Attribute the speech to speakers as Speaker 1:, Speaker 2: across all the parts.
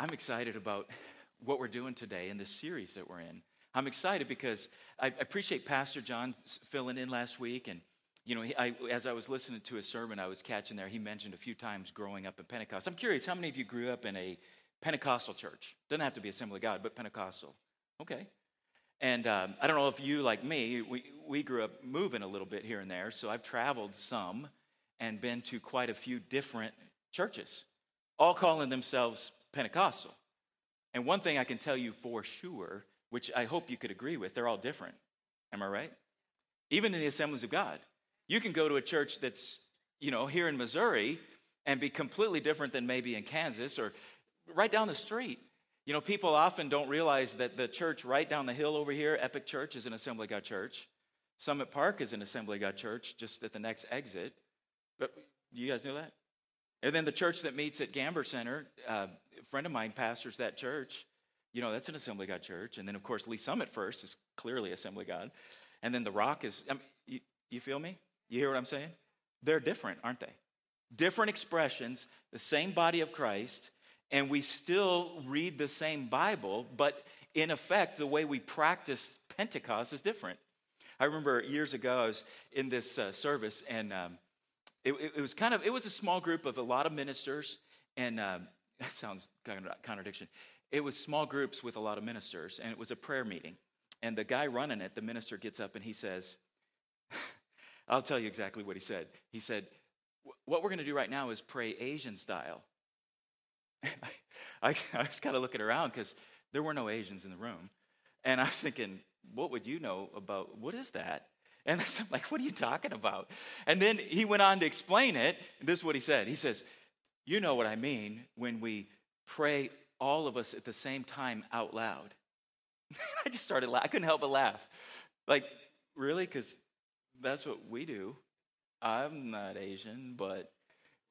Speaker 1: I'm excited about what we're doing today in this series that we're in. I'm excited because I appreciate Pastor John filling in last week. And, you know, I, as I was listening to his sermon, I was catching there, he mentioned a few times growing up in Pentecost. I'm curious, how many of you grew up in a Pentecostal church? Doesn't have to be Assembly of God, but Pentecostal. Okay. And um, I don't know if you, like me, we, we grew up moving a little bit here and there. So I've traveled some and been to quite a few different churches, all calling themselves Pentecostal. And one thing I can tell you for sure, which I hope you could agree with, they're all different. Am I right? Even in the assemblies of God. You can go to a church that's, you know, here in Missouri and be completely different than maybe in Kansas or right down the street. You know, people often don't realize that the church right down the hill over here, Epic Church, is an Assembly God church. Summit Park is an Assembly God church, just at the next exit. But you guys know that? And then the church that meets at Gamber Center, uh, a friend of mine pastors that church. You know, that's an Assembly God church. And then, of course, Lee Summit First is clearly Assembly God. And then the Rock is, I mean, you, you feel me? You hear what I'm saying? They're different, aren't they? Different expressions, the same body of Christ, and we still read the same Bible, but in effect, the way we practice Pentecost is different. I remember years ago, I was in this uh, service, and um, it, it, was kind of, it was a small group of a lot of ministers, and um, that sounds kind of contradiction. It was small groups with a lot of ministers, and it was a prayer meeting. And the guy running it, the minister gets up and he says, I'll tell you exactly what he said. He said, What we're going to do right now is pray Asian style. I, I was kind of looking around because there were no Asians in the room. And I was thinking, What would you know about what is that? And I'm like, what are you talking about? And then he went on to explain it. This is what he said. He says, You know what I mean when we pray all of us at the same time out loud. I just started laughing. I couldn't help but laugh. Like, really? Because that's what we do. I'm not Asian, but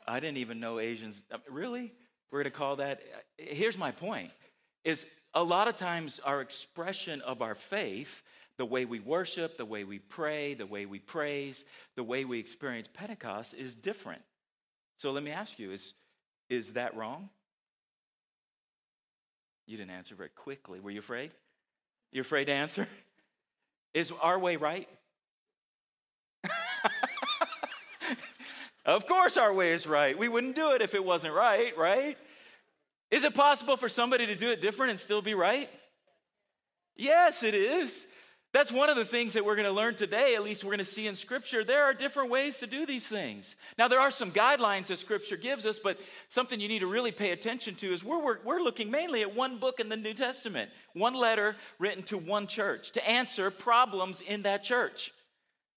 Speaker 1: I didn't even know Asians. Uh, really? We're going to call that. Uh, here's my point is a lot of times our expression of our faith the way we worship, the way we pray, the way we praise, the way we experience Pentecost is different. So let me ask you is, is that wrong? You didn't answer very quickly. Were you afraid? You're afraid to answer? Is our way right? of course, our way is right. We wouldn't do it if it wasn't right, right? Is it possible for somebody to do it different and still be right? Yes, it is. That's one of the things that we're going to learn today, at least we're going to see in Scripture. There are different ways to do these things. Now, there are some guidelines that Scripture gives us, but something you need to really pay attention to is we're, we're, we're looking mainly at one book in the New Testament, one letter written to one church to answer problems in that church.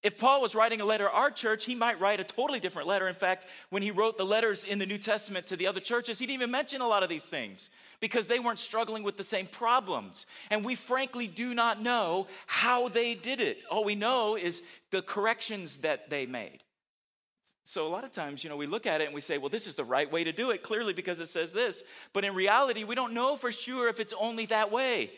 Speaker 1: If Paul was writing a letter to our church, he might write a totally different letter. In fact, when he wrote the letters in the New Testament to the other churches, he didn't even mention a lot of these things because they weren't struggling with the same problems. And we frankly do not know how they did it. All we know is the corrections that they made. So, a lot of times, you know, we look at it and we say, well, this is the right way to do it, clearly because it says this. But in reality, we don't know for sure if it's only that way.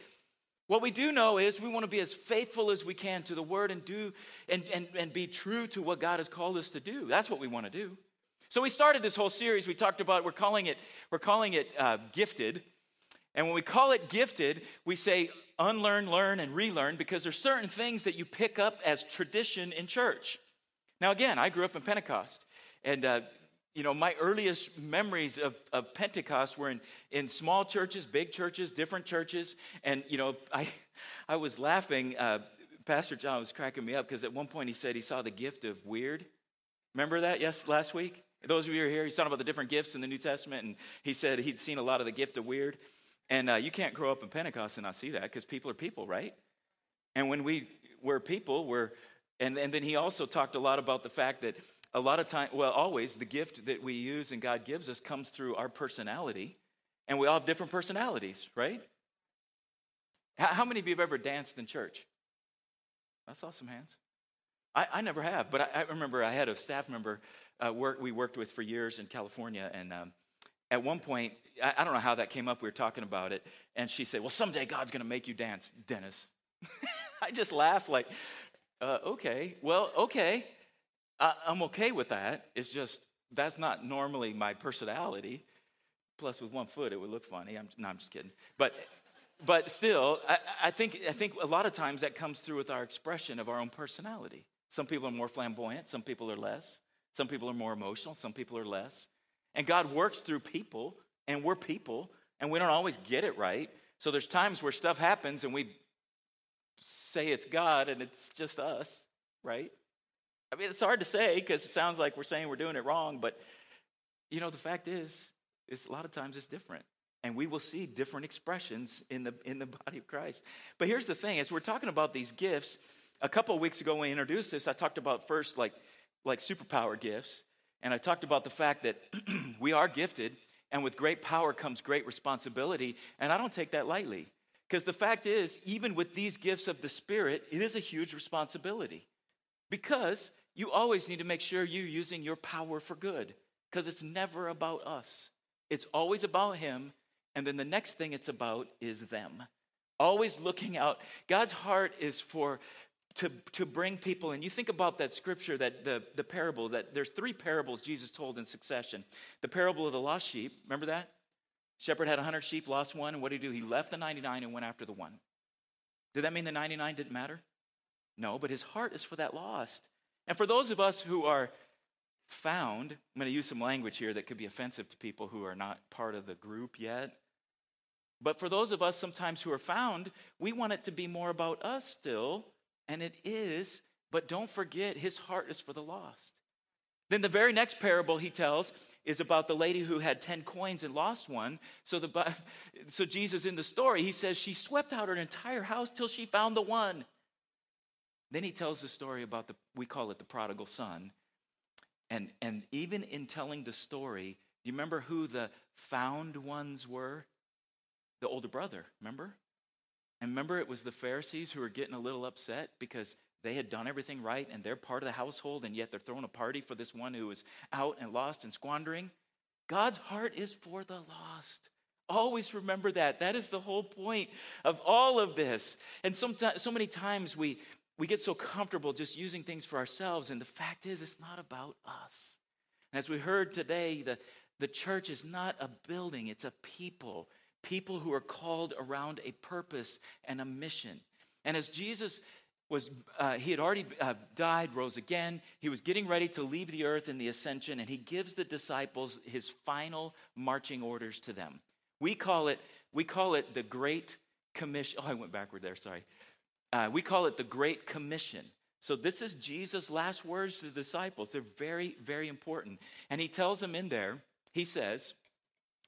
Speaker 1: What we do know is we want to be as faithful as we can to the word and do and, and, and be true to what God has called us to do. That's what we want to do. So we started this whole series. We talked about we're calling it we're calling it uh, gifted, and when we call it gifted, we say unlearn, learn, and relearn because there's certain things that you pick up as tradition in church. Now, again, I grew up in Pentecost, and uh, you know, my earliest memories of, of Pentecost were in, in small churches, big churches, different churches. And, you know, I, I was laughing. Uh, Pastor John was cracking me up because at one point he said he saw the gift of weird. Remember that, yes, last week? Those of you who are here, he's talking about the different gifts in the New Testament, and he said he'd seen a lot of the gift of weird. And uh, you can't grow up in Pentecost and not see that because people are people, right? And when we were people, we're, and, and then he also talked a lot about the fact that a lot of time, well, always, the gift that we use and God gives us comes through our personality. And we all have different personalities, right? How, many of you have ever danced in church? I saw some hands. I, I never have, but I, I, remember I had a staff member uh, work, we worked with for years in California. And um, at one point, I, I don't know how that came up, we were talking about it. And she said, Well, someday God's going to make you dance, Dennis. I just laughed, like, uh, okay, well, okay. I, I'm okay with that. It's just that's not normally my personality. Plus, with one foot, it would look funny. I'm, no, I'm just kidding. But, but still, I, I, think, I think a lot of times that comes through with our expression of our own personality. Some people are more flamboyant, some people are less. Some people are more emotional, some people are less. And God works through people, and we're people, and we don't always get it right. So there's times where stuff happens and we say it's God and it's just us, right? I mean, it's hard to say because it sounds like we're saying we're doing it wrong, but you know, the fact is, is a lot of times it's different. And we will see different expressions in the, in the body of Christ. But here's the thing as we're talking about these gifts, a couple of weeks ago when we introduced this, I talked about first like, like superpower gifts. And I talked about the fact that we are gifted, and with great power comes great responsibility. And I don't take that lightly. Because the fact is, even with these gifts of the Spirit, it is a huge responsibility. Because you always need to make sure you're using your power for good. Because it's never about us, it's always about Him. And then the next thing it's about is them. Always looking out. God's heart is for to, to bring people and you think about that scripture that the, the parable that there's three parables jesus told in succession the parable of the lost sheep remember that shepherd had 100 sheep lost one and what did he do he left the 99 and went after the one did that mean the 99 didn't matter no but his heart is for that lost and for those of us who are found i'm going to use some language here that could be offensive to people who are not part of the group yet but for those of us sometimes who are found we want it to be more about us still and it is, but don't forget, his heart is for the lost. Then the very next parable he tells is about the lady who had 10 coins and lost one. So, the, so Jesus in the story, he says she swept out her entire house till she found the one. Then he tells the story about the, we call it the prodigal son. And, and even in telling the story, do you remember who the found ones were? The older brother, remember? And remember, it was the Pharisees who were getting a little upset because they had done everything right and they're part of the household, and yet they're throwing a party for this one who is out and lost and squandering. God's heart is for the lost. Always remember that. That is the whole point of all of this. And sometimes, so many times we, we get so comfortable just using things for ourselves, and the fact is, it's not about us. And as we heard today, the, the church is not a building, it's a people people who are called around a purpose and a mission. And as Jesus was, uh, he had already uh, died, rose again. He was getting ready to leave the earth in the ascension, and he gives the disciples his final marching orders to them. We call it, we call it the Great Commission. Oh, I went backward there, sorry. Uh, we call it the Great Commission. So this is Jesus' last words to the disciples. They're very, very important. And he tells them in there, he says,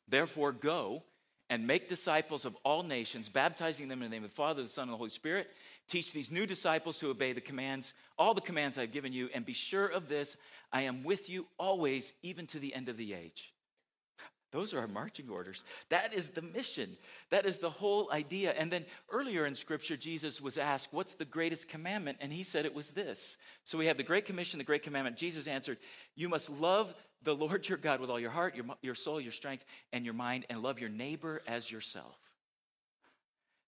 Speaker 1: Therefore, go and make disciples of all nations, baptizing them in the name of the Father, the Son, and the Holy Spirit. Teach these new disciples to obey the commands, all the commands I've given you, and be sure of this I am with you always, even to the end of the age. Those are our marching orders. That is the mission. That is the whole idea. And then earlier in Scripture, Jesus was asked, What's the greatest commandment? And he said it was this. So we have the Great Commission, the Great Commandment. Jesus answered, You must love the Lord your God with all your heart, your, your soul, your strength, and your mind, and love your neighbor as yourself.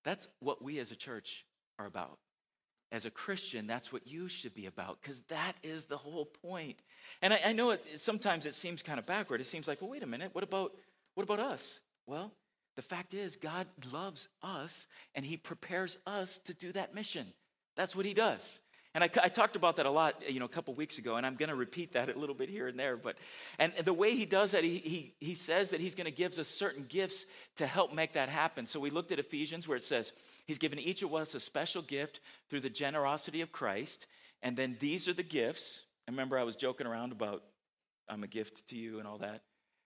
Speaker 1: That's what we as a church are about. As a Christian, that's what you should be about because that is the whole point. And I, I know it, sometimes it seems kind of backward. It seems like, well, wait a minute, what about, what about us? Well, the fact is, God loves us and He prepares us to do that mission. That's what He does. And I, I, talked about that a lot, you know, a couple weeks ago, and I'm going to repeat that a little bit here and there. But and the way he does that, he he, he says that he's going to give us certain gifts to help make that happen. So we looked at Ephesians where it says he's given each of us a special gift through the generosity of Christ, and then these are the gifts. I remember I was joking around about I'm a gift to you and all that.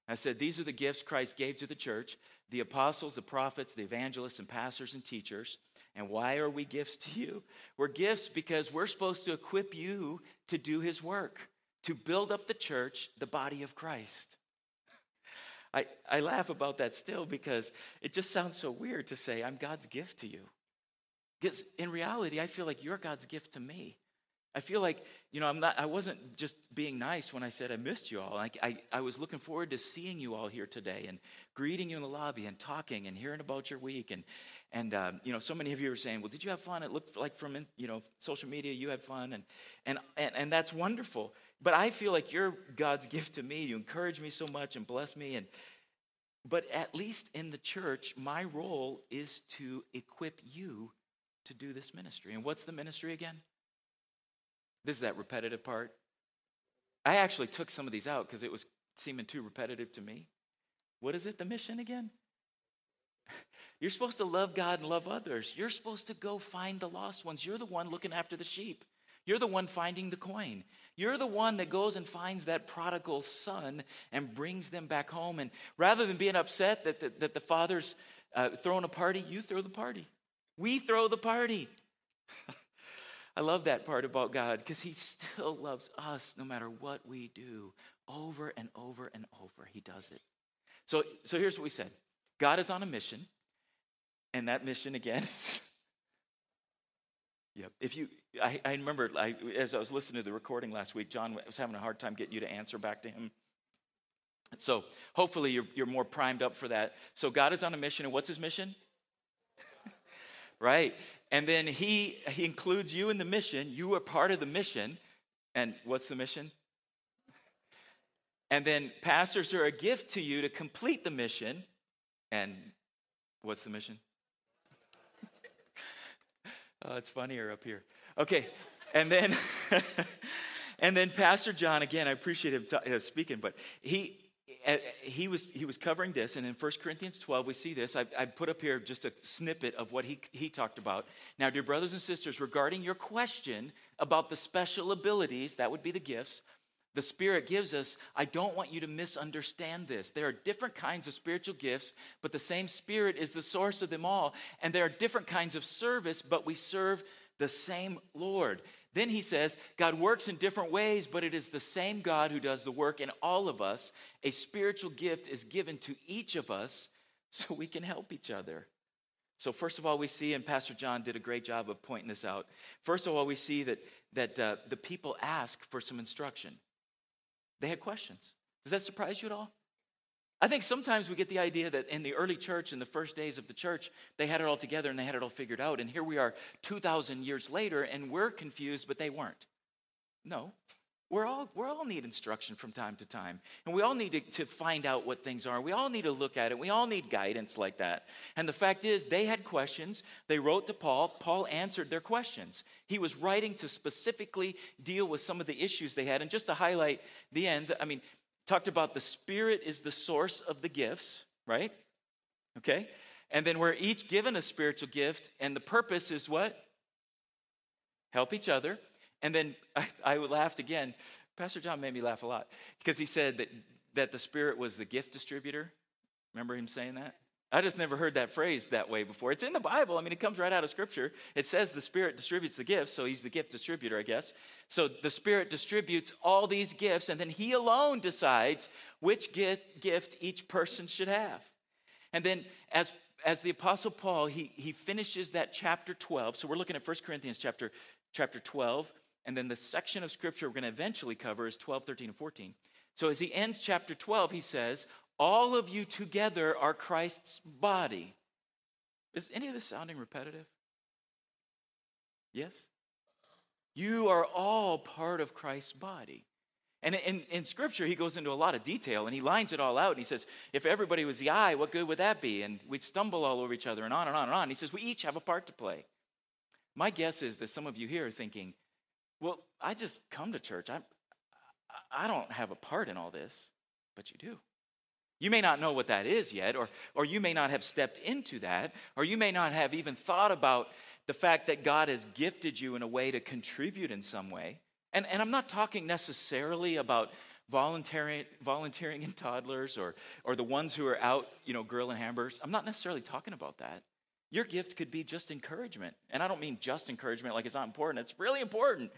Speaker 1: I said these are the gifts Christ gave to the church: the apostles, the prophets, the evangelists, and pastors and teachers. And why are we gifts to you? We're gifts because we're supposed to equip you to do his work, to build up the church, the body of Christ. I, I laugh about that still because it just sounds so weird to say, I'm God's gift to you. Because in reality, I feel like you're God's gift to me. I feel like, you know, I'm not, I wasn't just being nice when I said I missed you all. Like, I, I was looking forward to seeing you all here today and greeting you in the lobby and talking and hearing about your week. And, and um, you know, so many of you are saying, well, did you have fun? It looked like from, you know, social media you had fun. And, and, and, and that's wonderful. But I feel like you're God's gift to me. You encourage me so much and bless me. And, But at least in the church, my role is to equip you to do this ministry. And what's the ministry again? This is that repetitive part. I actually took some of these out because it was seeming too repetitive to me. What is it, the mission again? You're supposed to love God and love others. You're supposed to go find the lost ones. You're the one looking after the sheep. You're the one finding the coin. You're the one that goes and finds that prodigal son and brings them back home. And rather than being upset that the, that the father's uh, throwing a party, you throw the party. We throw the party. I love that part about God because He still loves us no matter what we do. Over and over and over, He does it. So, so here's what we said God is on a mission, and that mission again Yep. If you, I, I remember I, as I was listening to the recording last week, John was having a hard time getting you to answer back to him. So hopefully you're, you're more primed up for that. So God is on a mission, and what's his mission? right. And then he, he includes you in the mission. You are part of the mission. And what's the mission? And then pastors are a gift to you to complete the mission. And what's the mission? Oh, it's funnier up here. Okay. And then and then Pastor John again, I appreciate him uh, speaking, but he he was, he was covering this, and in 1 Corinthians 12, we see this. I, I put up here just a snippet of what he, he talked about. Now, dear brothers and sisters, regarding your question about the special abilities, that would be the gifts, the Spirit gives us, I don't want you to misunderstand this. There are different kinds of spiritual gifts, but the same Spirit is the source of them all. And there are different kinds of service, but we serve the same Lord. Then he says, God works in different ways, but it is the same God who does the work in all of us. A spiritual gift is given to each of us so we can help each other. So, first of all, we see, and Pastor John did a great job of pointing this out. First of all, we see that, that uh, the people ask for some instruction. They had questions. Does that surprise you at all? I think sometimes we get the idea that in the early church, in the first days of the church, they had it all together and they had it all figured out. And here we are 2,000 years later and we're confused, but they weren't. No. We're all, we all need instruction from time to time. And we all need to, to find out what things are. We all need to look at it. We all need guidance like that. And the fact is, they had questions. They wrote to Paul. Paul answered their questions. He was writing to specifically deal with some of the issues they had. And just to highlight the end, I mean, talked about the Spirit is the source of the gifts, right? Okay? And then we're each given a spiritual gift, and the purpose is what? Help each other. And then I, I laughed again. Pastor John made me laugh a lot because he said that, that the Spirit was the gift distributor. Remember him saying that? I just never heard that phrase that way before. It's in the Bible. I mean, it comes right out of Scripture. It says the Spirit distributes the gifts, so He's the gift distributor, I guess. So the Spirit distributes all these gifts, and then He alone decides which gift, each person should have. And then, as, as the Apostle Paul, he, he finishes that chapter 12. So we're looking at 1 Corinthians chapter, chapter 12, and then the section of Scripture we're going to eventually cover is 12, 13, and 14. So as he ends chapter 12, he says, all of you together are Christ's body. Is any of this sounding repetitive? Yes? You are all part of Christ's body. And in, in, Scripture, he goes into a lot of detail and he lines it all out. And he says, if everybody was the eye, what good would that be? And we'd stumble all over each other and on and on and on. He says, we each have a part to play. My guess is that some of you here are thinking, well, I just come to church. I, I don't have a part in all this, but you do. You may not know what that is yet, or, or you may not have stepped into that, or you may not have even thought about the fact that God has gifted you in a way to contribute in some way. And, and I'm not talking necessarily about volunteering, volunteering in toddlers or, or the ones who are out, you know, grilling hamburgers. I'm not necessarily talking about that. Your gift could be just encouragement. And I don't mean just encouragement like it's not important, it's really important.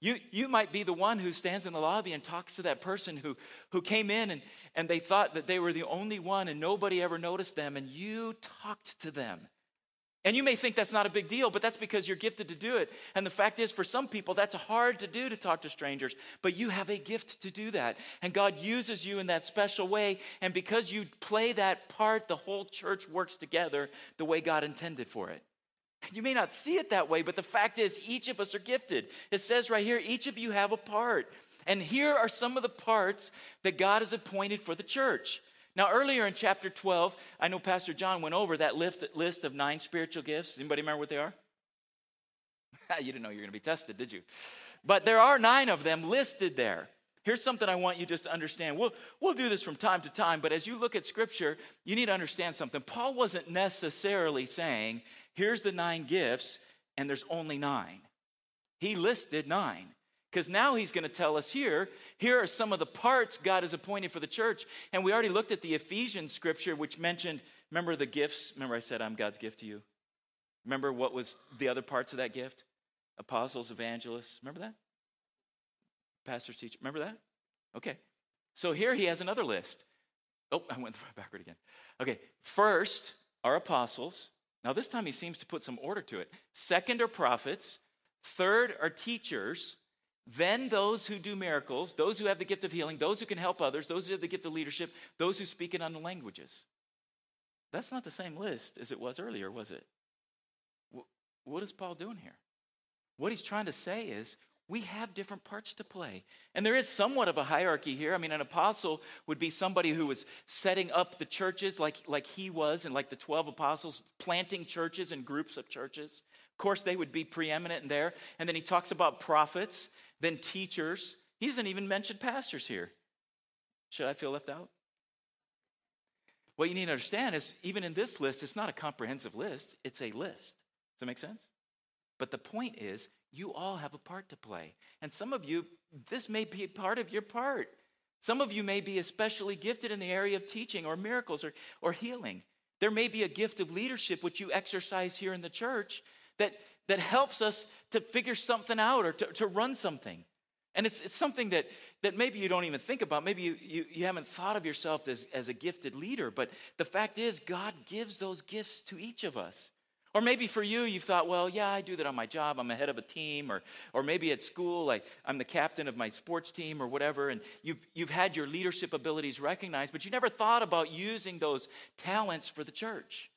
Speaker 1: You, you might be the one who stands in the lobby and talks to that person who, who came in and, and they thought that they were the only one and nobody ever noticed them, and you talked to them. And you may think that's not a big deal, but that's because you're gifted to do it. And the fact is, for some people, that's hard to do to talk to strangers, but you have a gift to do that. And God uses you in that special way. And because you play that part, the whole church works together the way God intended for it. You may not see it that way, but the fact is, each of us are gifted. It says right here, each of you have a part. And here are some of the parts that God has appointed for the church Now, earlier in chapter 12, I know Pastor John went over that list of nine spiritual gifts. Anybody remember what they are? you didn't know you were going to be tested, did you? But there are nine of them listed there. Here's something I want you just to understand. We'll, we'll do this from time to time, but as you look at Scripture, you need to understand something. Paul wasn't necessarily saying, here's the nine gifts, and there's only nine. He listed nine. Because now he's going to tell us here, here are some of the parts God has appointed for the church. And we already looked at the Ephesians scripture, which mentioned, remember the gifts? Remember I said, I'm God's gift to you? Remember what was the other parts of that gift? Apostles, evangelists. Remember that? Pastors, teacher. Remember that? Okay. So here he has another list. Oh, I went backward again. Okay. First are apostles. Now, this time he seems to put some order to it. Second are prophets. Third are teachers. Then those who do miracles, those who have the gift of healing, those who can help others, those who have the gift of leadership, those who speak in unknown languages. That's not the same list as it was earlier, was it? What is Paul doing here? What he's trying to say is we have different parts to play. And there is somewhat of a hierarchy here. I mean, an apostle would be somebody who was setting up the churches like, like he was, and like the 12 apostles, planting churches and groups of churches. Of course, they would be preeminent in there. And then he talks about prophets, then teachers. He doesn't even mention pastors here. Should I feel left out? What you need to understand is, even in this list, it's not a comprehensive list, it's a list. Does that make sense? But the point is, you all have a part to play. And some of you, this may be part of your part. Some of you may be especially gifted in the area of teaching or miracles or, or healing. There may be a gift of leadership which you exercise here in the church that, that helps us to figure something out or to, to run something. And it's, it's something that, that maybe you don't even think about. Maybe you, you, you haven't thought of yourself as, as a gifted leader, but the fact is, God gives those gifts to each of us. Or maybe for you, you've thought, well, yeah, I do that on my job. I'm a head of a team. Or, or maybe at school, like I'm the captain of my sports team or whatever. And you've, you've had your leadership abilities recognized, but you never thought about using those talents for the church.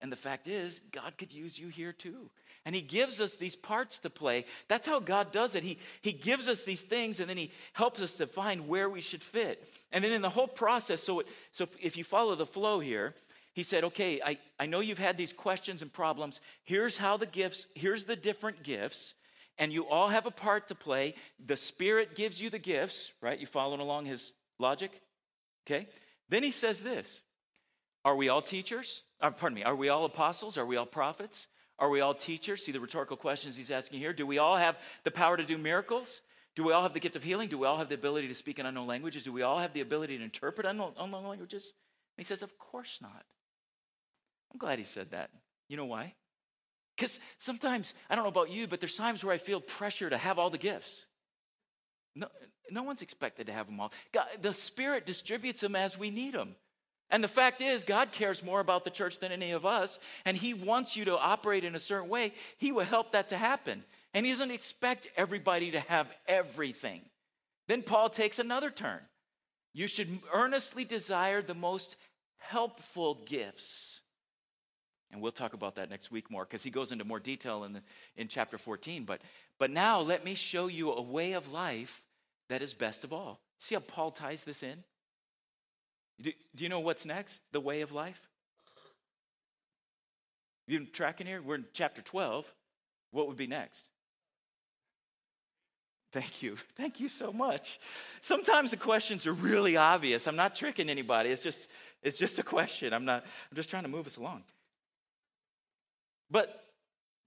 Speaker 1: And the fact is, God could use you here too. And He gives us these parts to play. That's how God does it. He, he gives us these things and then He helps us to find where we should fit. And then in the whole process, so, so if you follow the flow here, he said, Okay, I, I know you've had these questions and problems. Here's how the gifts, here's the different gifts, and you all have a part to play. The Spirit gives you the gifts, right? You following along his logic? Okay. Then he says this Are we all teachers? Uh, pardon me, are we all apostles? Are we all prophets? Are we all teachers? See the rhetorical questions he's asking here. Do we all have the power to do miracles? Do we all have the gift of healing? Do we all have the ability to speak in unknown languages? Do we all have the ability to interpret unknown, unknown languages? And he says, Of course not. I'm glad he said that. You know why? Because sometimes, I don't know about you, but there's times where I feel pressure to have all the gifts. No, no one's expected to have them all. God, the Spirit distributes them as we need them. And the fact is, God cares more about the church than any of us, and He wants you to operate in a certain way. He will help that to happen. And He doesn't expect everybody to have everything. Then Paul takes another turn. You should earnestly desire the most helpful gifts. And we'll talk about that next week more because he goes into more detail in, the, in chapter 14. But, but now let me show you a way of life that is best of all. See how Paul ties this in? Do, do you know what's next? The way of life? You tracking here? We're in chapter 12. What would be next? Thank you. Thank you so much. Sometimes the questions are really obvious. I'm not tricking anybody. It's just it's just a question. I'm not I'm just trying to move us along. But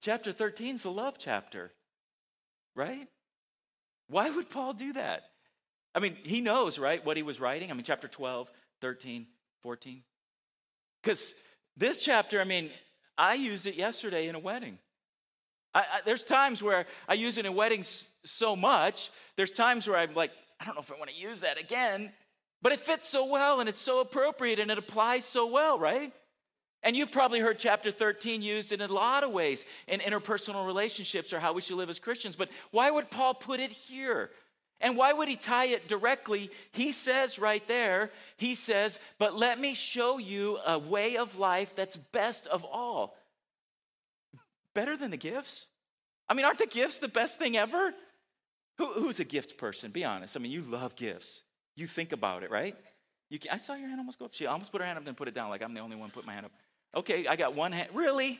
Speaker 1: chapter 13 is the love chapter, right? Why would Paul do that? I mean, he knows, right, what he was writing. I mean, chapter 12, 13, 14. Because this chapter, I mean, I used it yesterday in a wedding. I, I, there's times where I use it in weddings so much. There's times where I'm like, I don't know if I want to use that again, but it fits so well and it's so appropriate and it applies so well, right? And you've probably heard chapter 13 used in a lot of ways in interpersonal relationships or how we should live as Christians. But why would Paul put it here? And why would he tie it directly? He says right there, he says, But let me show you a way of life that's best of all. Better than the gifts? I mean, aren't the gifts the best thing ever? Who, who's a gift person? Be honest. I mean, you love gifts. You think about it, right? Can, I saw your hand almost go up. She almost put her hand up, then put it down, like I'm the only one put my hand up. Okay, I got one hand. Really?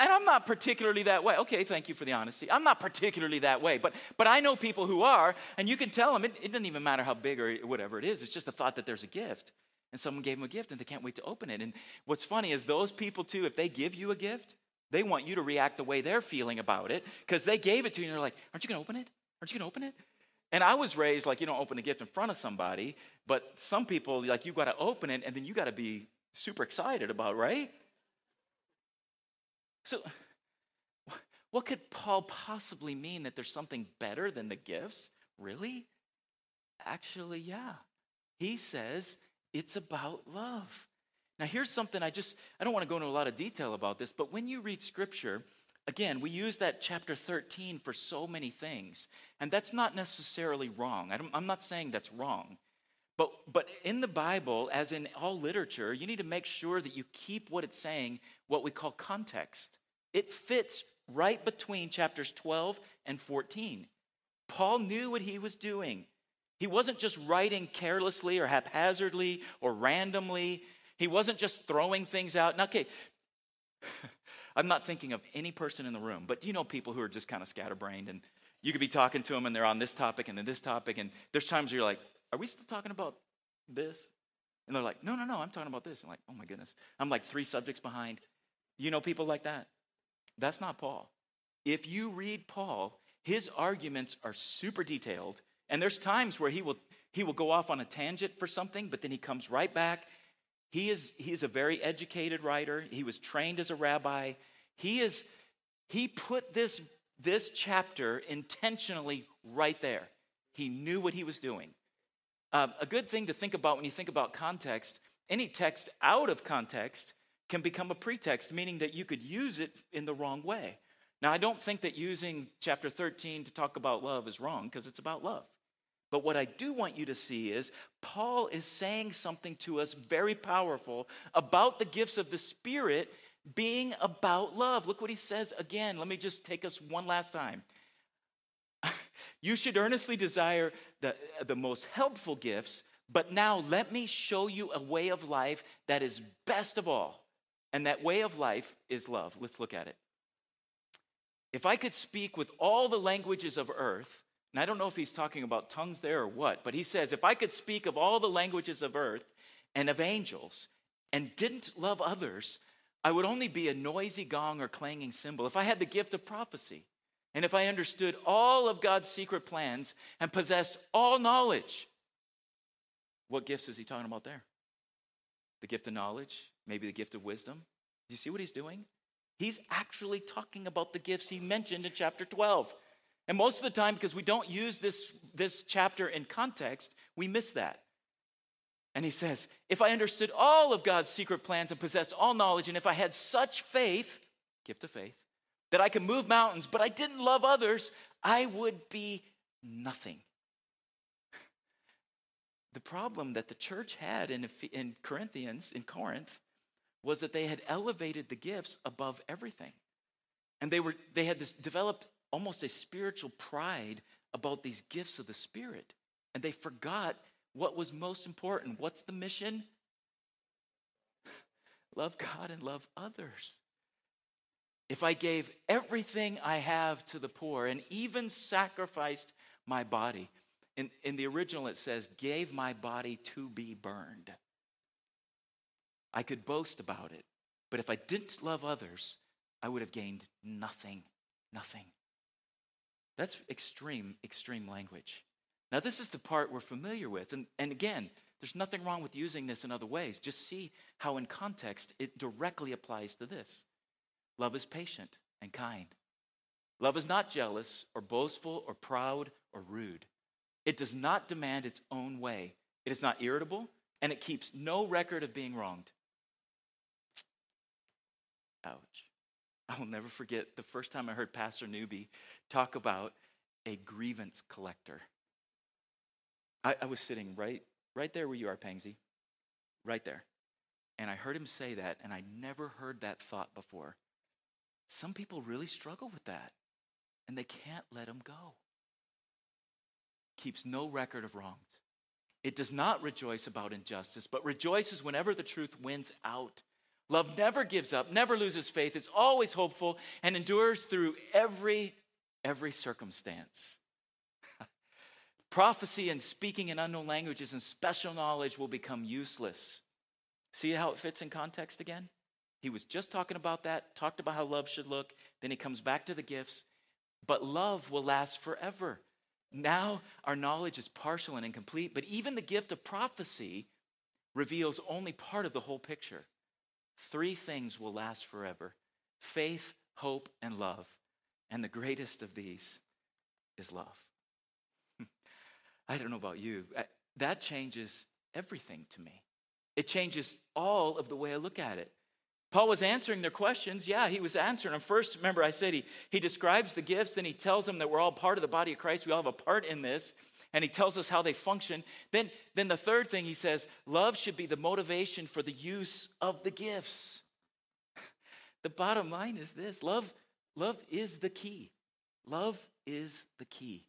Speaker 1: and I'm not particularly that way. Okay, thank you for the honesty. I'm not particularly that way, but but I know people who are, and you can tell them it, it doesn't even matter how big or whatever it is. It's just the thought that there's a gift, and someone gave them a gift, and they can't wait to open it. And what's funny is those people too, if they give you a gift, they want you to react the way they're feeling about it because they gave it to you, and they're like, "Aren't you going to open it? Aren't you going to open it?" And I was raised like you don't open a gift in front of somebody, but some people like you've got to open it, and then you got to be super excited about, right? So, what could Paul possibly mean that there's something better than the gifts? Really? Actually, yeah. He says it's about love. Now, here's something I just, I don't want to go into a lot of detail about this, but when you read scripture, again, we use that chapter 13 for so many things, and that's not necessarily wrong. I am not saying that's wrong. But, but in the Bible, as in all literature, you need to make sure that you keep what it's saying what we call context. It fits right between chapters 12 and 14. Paul knew what he was doing. He wasn't just writing carelessly or haphazardly or randomly. He wasn't just throwing things out. Now, okay, I'm not thinking of any person in the room, but you know people who are just kind of scatterbrained and you could be talking to them and they're on this topic and then this topic. And there's times you're like, are we still talking about this? And they're like, no, no, no, I'm talking about this. I'm like, oh my goodness. I'm like three subjects behind. You know people like that? That's not Paul. If you read Paul, his arguments are super detailed, and there's times where he will he will go off on a tangent for something, but then he comes right back. He is he is a very educated writer. He was trained as a rabbi. He is he put this this chapter intentionally right there. He knew what he was doing. Uh, a good thing to think about when you think about context, any text out of context can become a pretext, meaning that you could use it in the wrong way. Now, I don't think that using chapter 13 to talk about love is wrong because it's about love. But what I do want you to see is Paul is saying something to us very powerful about the gifts of the Spirit being about love. Look what he says again. Let me just take us one last time. you should earnestly desire the, the most helpful gifts, but now let me show you a way of life that is best of all. And that way of life is love. Let's look at it. If I could speak with all the languages of earth, and I don't know if he's talking about tongues there or what, but he says, if I could speak of all the languages of earth and of angels and didn't love others, I would only be a noisy gong or clanging cymbal. If I had the gift of prophecy, and if I understood all of God's secret plans and possessed all knowledge, what gifts is he talking about there? The gift of knowledge, maybe the gift of wisdom. Do you see what he's doing? He's actually talking about the gifts he mentioned in chapter 12. And most of the time, because we don't use this, this chapter in context, we miss that. And he says, If I understood all of God's secret plans and possessed all knowledge, and if I had such faith, gift of faith, that I could move mountains, but I didn't love others, I would be nothing. The problem that the church had in, in Corinthians, in Corinth, was that they had elevated the gifts above everything. And they, were, they had this, developed almost a spiritual pride about these gifts of the Spirit. And they forgot what was most important. What's the mission? Love God and love others. If I gave everything I have to the poor and even sacrificed my body, in, in the original it says, gave my body to be burned. I could boast about it. But if I didn't love others, I would have gained nothing. Nothing. That's extreme, extreme language. Now, this is the part we're familiar with. And, and again, there's nothing wrong with using this in other ways. Just see how, in context, it directly applies to this. Love is patient and kind. Love is not jealous or boastful or proud or rude. It does not demand its own way. It is not irritable, and it keeps no record of being wronged. Ouch. I will never forget the first time I heard Pastor Newby talk about a grievance collector. I, I was sitting right, right there where you are, Pangsy, right there. And I heard him say that, and I never heard that thought before. Some people really struggle with that, and they can't let them go. Keeps no record of wrongs. It does not rejoice about injustice, but rejoices whenever the truth wins out. Love never gives up, never loses faith, it's always hopeful, and endures through every every circumstance. Prophecy and speaking in unknown languages and special knowledge will become useless. See how it fits in context again? He was just talking about that, talked about how love should look, then he comes back to the gifts. But love will last forever. Now our knowledge is partial and incomplete, but even the gift of prophecy reveals only part of the whole picture. Three things will last forever faith, hope, and love. And the greatest of these is love. I don't know about you, that changes everything to me. It changes all of the way I look at it. Paul was answering their questions. Yeah, he was answering them. First, remember, I said he, he describes the gifts, then he tells them that we're all part of the body of Christ. We all have a part in this, and he tells us how they function. Then, then the third thing he says love should be the motivation for the use of the gifts. The bottom line is this love, love is the key. Love is the key.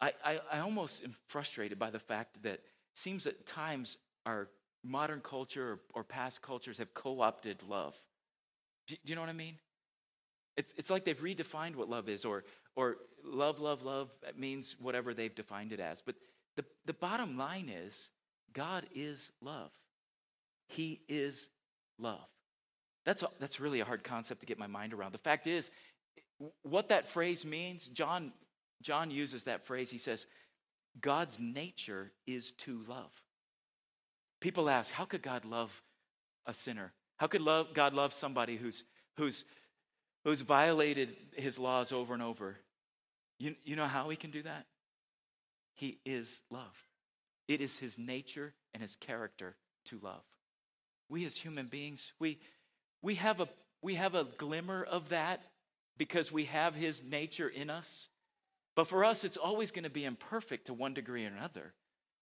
Speaker 1: I, I, I almost am frustrated by the fact that seems at times our modern culture or, or past cultures have co opted love. Do, you know what I mean? It's, it's like they've redefined what love is, or, or love, love, love means whatever they've defined it as. But the, the bottom line is God is love. He is love. That's, a, that's really a hard concept to get my mind around. The fact is, what that phrase means, John, John uses that phrase. He says, God's nature is to love. People ask, how could God love a sinner? How could love, God love somebody who's, who's, who's violated his laws over and over? You, you know how he can do that? He is love. It is his nature and his character to love. We as human beings, we, we, have a, we have a glimmer of that because we have his nature in us. But for us, it's always going to be imperfect to one degree or another.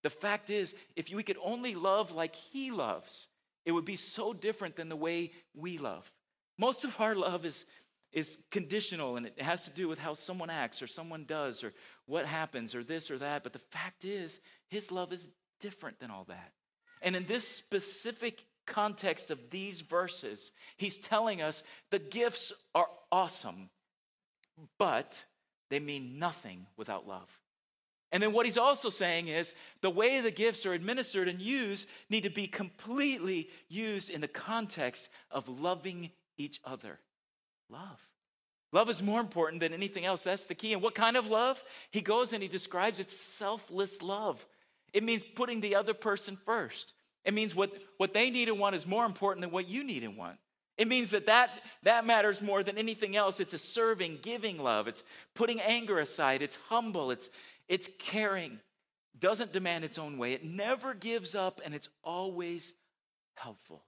Speaker 1: The fact is, if we could only love like He loves, it would be so different than the way we love. Most of our love is, is conditional and it has to do with how someone acts or someone does or what happens or this or that. But the fact is, His love is different than all that. And in this specific context of these verses, He's telling us the gifts are awesome, but they mean nothing without love. And then what he's also saying is the way the gifts are administered and used need to be completely used in the context of loving each other. Love. Love is more important than anything else. That's the key. And what kind of love? He goes and he describes it's selfless love. It means putting the other person first. It means what, what they need and want is more important than what you need and want. It means that, that that matters more than anything else. It's a serving, giving love. It's putting anger aside. It's humble. It's, it's caring, doesn't demand its own way, it never gives up, and it's always helpful.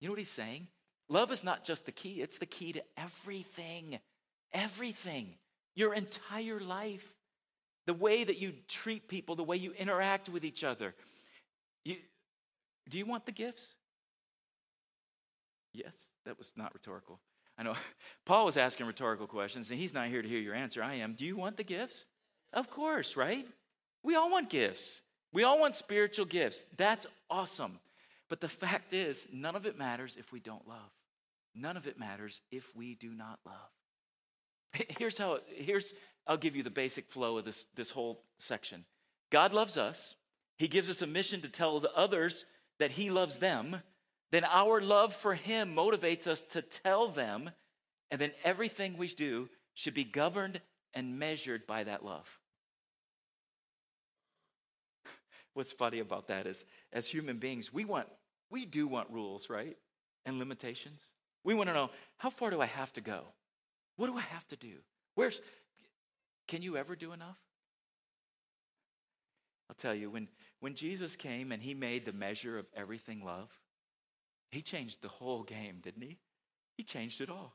Speaker 1: You know what he's saying? Love is not just the key, it's the key to everything. Everything. Your entire life. The way that you treat people, the way you interact with each other. You, do you want the gifts? Yes, that was not rhetorical. I know Paul was asking rhetorical questions, and he's not here to hear your answer. I am. Do you want the gifts? Of course, right? We all want gifts. We all want spiritual gifts. That's awesome. But the fact is, none of it matters if we don't love. None of it matters if we do not love. Here's how, here's, I'll give you the basic flow of this, this whole section. God loves us. He gives us a mission to tell the others that He loves them. Then our love for Him motivates us to tell them. And then everything we do should be governed and measured by that love. What's funny about that is, as human beings, we want, we do want rules, right? And limitations. We want to know how far do I have to go? What do I have to do? Where's, can you ever do enough? I'll tell you, when, when Jesus came and he made the measure of everything love, he changed the whole game, didn't he? He changed it all.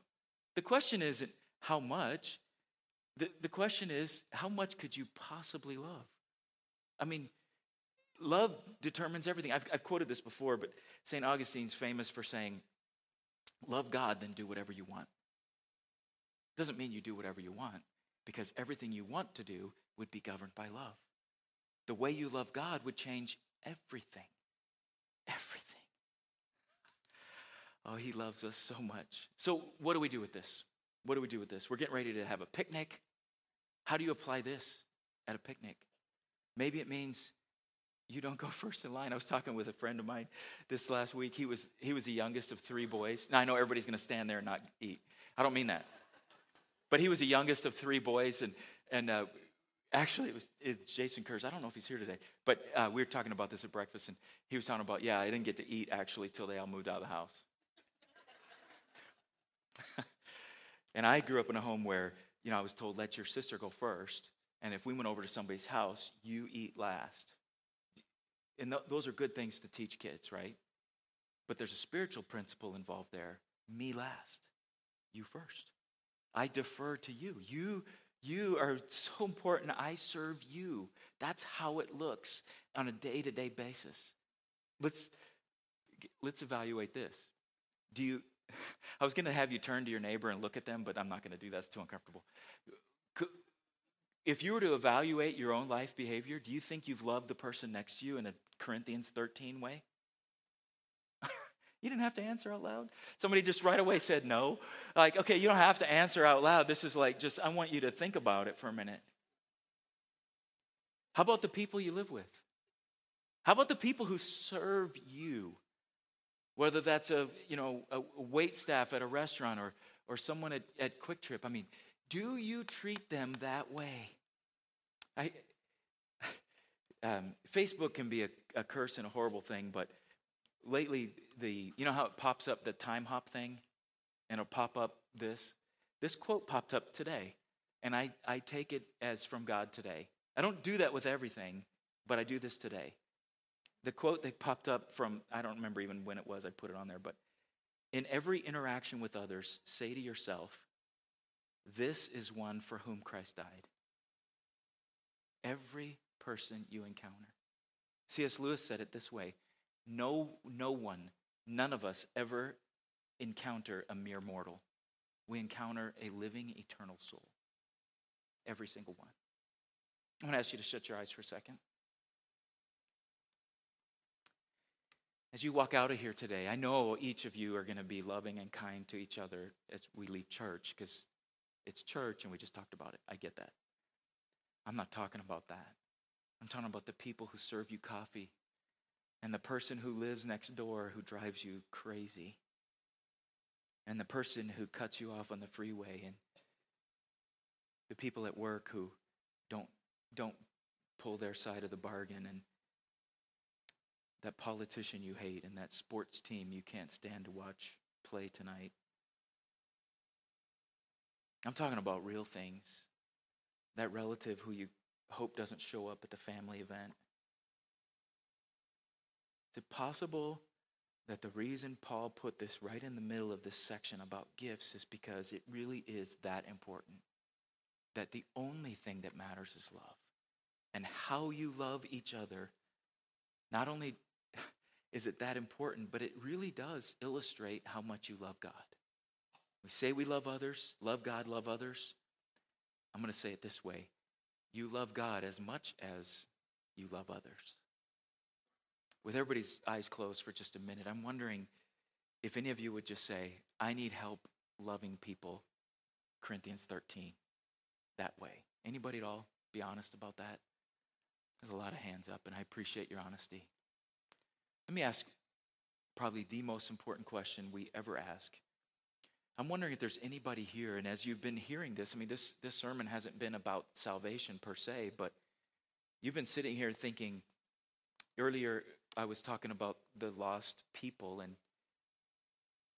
Speaker 1: The question isn't how much, the, the question is how much could you possibly love? I mean, love determines everything. I've, I've quoted this before, but St. Augustine's famous for saying, Love God, then do whatever you want. Doesn't mean you do whatever you want, because everything you want to do would be governed by love. the way you love God would change everything. Everything. Oh, he loves us so much. So, what do we do with this? What do we do with this? We're getting ready to have a picnic. How do you apply this at a picnic? Maybe it means you don't go first in line. I was talking with a friend of mine this last week. He was, he was the youngest of three boys. Now, I know everybody's going to stand there and not eat. I don't mean that. But he was the youngest of three boys, and, and uh, actually, it was it, Jason Kurz. I don't know if he's here today, but uh, we were talking about this at breakfast, and he was talking about, yeah, I didn't get to eat actually till they all moved out of the house. and I grew up in a home where, you know, I was told, let your sister go first, and if we went over to somebody's house, you eat last. And th- those are good things to teach kids, right? But there's a spiritual principle involved there. Me last, you first. I defer to you. You you are so important. I serve you. That's how it looks on a day-to-day basis. Let's let's evaluate this. Do you I was going to have you turn to your neighbor and look at them, but I'm not going to do that. It's too uncomfortable. If you were to evaluate your own life behavior, do you think you've loved the person next to you in a Corinthians 13 way? you didn't have to answer out loud. Somebody just right away said no. Like, okay, you don't have to answer out loud. This is like just, I want you to think about it for a minute. How about the people you live with? How about the people who serve you? Whether that's a, you know, a wait staff at a restaurant or, or someone at, at Kwik Trip. I mean, do you treat them that way? I, um, Facebook can be a, a curse and a horrible thing, but lately the you know how it pops up the time hop thing, and it'll pop up this. This quote popped up today, and I, I take it as from God today. I don't do that with everything, but I do this today. The quote that popped up from, I don't remember even when it was, I put it on there, but in every interaction with others, say to yourself, this is one for whom Christ died. Every person you encounter. C.S. Lewis said it this way no, no one, none of us ever encounter a mere mortal. We encounter a living, eternal soul. Every single one. I'm going to ask you to shut your eyes for a second. As you walk out of here today, I know each of you are going to be loving and kind to each other as we leave church because it's church and we just talked about it. I get that. I'm not talking about that. I'm talking about the people who serve you coffee and the person who lives next door who drives you crazy and the person who cuts you off on the freeway and the people at work who don't don't pull their side of the bargain and that politician you hate and that sports team you can't stand to watch play tonight I'm talking about real things. That relative who you hope doesn't show up at the family event. Is it possible that the reason Paul put this right in the middle of this section about gifts is because it really is that important? That the only thing that matters is love. And how you love each other, not only is it that important, but it really does illustrate how much you love God. We say we love others, love God, love others. I'm going to say it this way you love God as much as you love others. With everybody's eyes closed for just a minute, I'm wondering if any of you would just say, I need help loving people, Corinthians 13, that way. Anybody at all be honest about that? There's a lot of hands up, and I appreciate your honesty. Let me ask probably the most important question we ever ask I'm wondering if there's anybody here, and as you've been hearing this, I mean, this, this sermon hasn't been about salvation per se, but you've been sitting here thinking, earlier I was talking about the lost people, and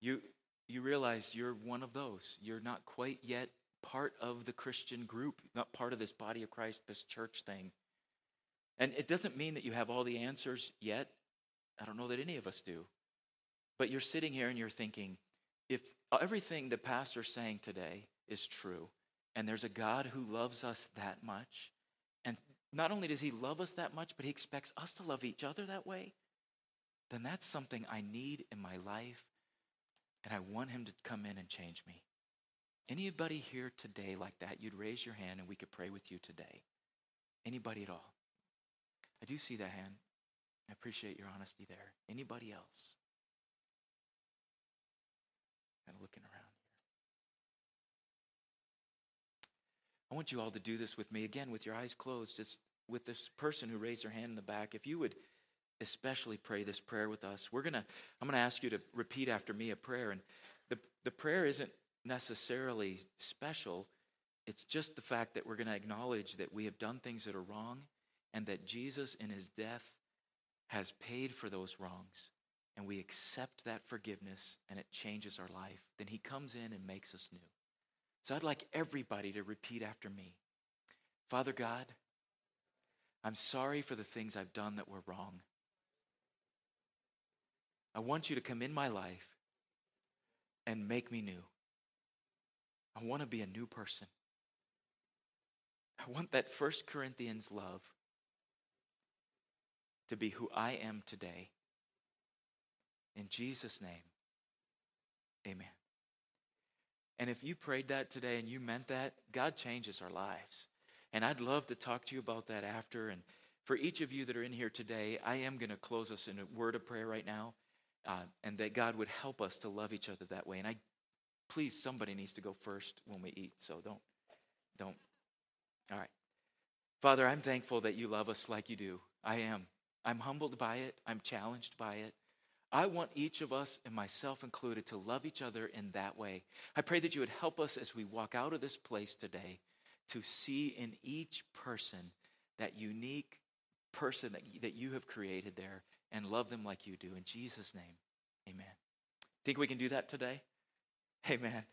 Speaker 1: you, you realize you're one of those. You're not quite yet part of the Christian group, not part of this body of Christ, this church thing. And it doesn't mean that you have all the answers yet. I don't know that any of us do. But you're sitting here and you're thinking, if everything the pastor's saying today is true, and there's a God who loves us that much, and not only does he love us that much, but he expects us to love each other that way, then that's something I need in my life, and I want him to come in and change me. Anybody here today like that, you'd raise your hand and we could pray with you today. Anybody at all? I do see that hand. I appreciate your honesty there. Anybody else? Kind of looking around here. I want you all to do this with me again with your eyes closed. Just with this person who raised their hand in the back. If you would especially pray this prayer with us, we're gonna. I'm gonna ask you to repeat after me a prayer, and the the prayer isn't necessarily special. It's just the fact that we're going to acknowledge that we have done things that are wrong and that Jesus in his death has paid for those wrongs. And we accept that forgiveness and it changes our life. Then he comes in and makes us new. So I'd like everybody to repeat after me Father God, I'm sorry for the things I've done that were wrong. I want you to come in my life and make me new. I want to be a new person. I want that First Corinthians love to be who I am today. In Jesus' name, amen. And if you prayed that today and you meant that, God changes our lives. And I'd love to talk to you about that after. And for each of you that are in here today, I am going to close us in a word of prayer right now, uh, and that God would help us to love each other that way. And I, please, somebody needs to go first when we eat, so don't, don't all right. Father, I'm thankful that you love us like you do. I am. I'm humbled by it, I'm challenged by it. I want each of us, and myself included, to love each other in that way. I pray that you would help us as we walk out of this place today to see in each person that unique person that, you have created there and love them like you do. In Jesus' name, amen. Think we can do that today? Amen.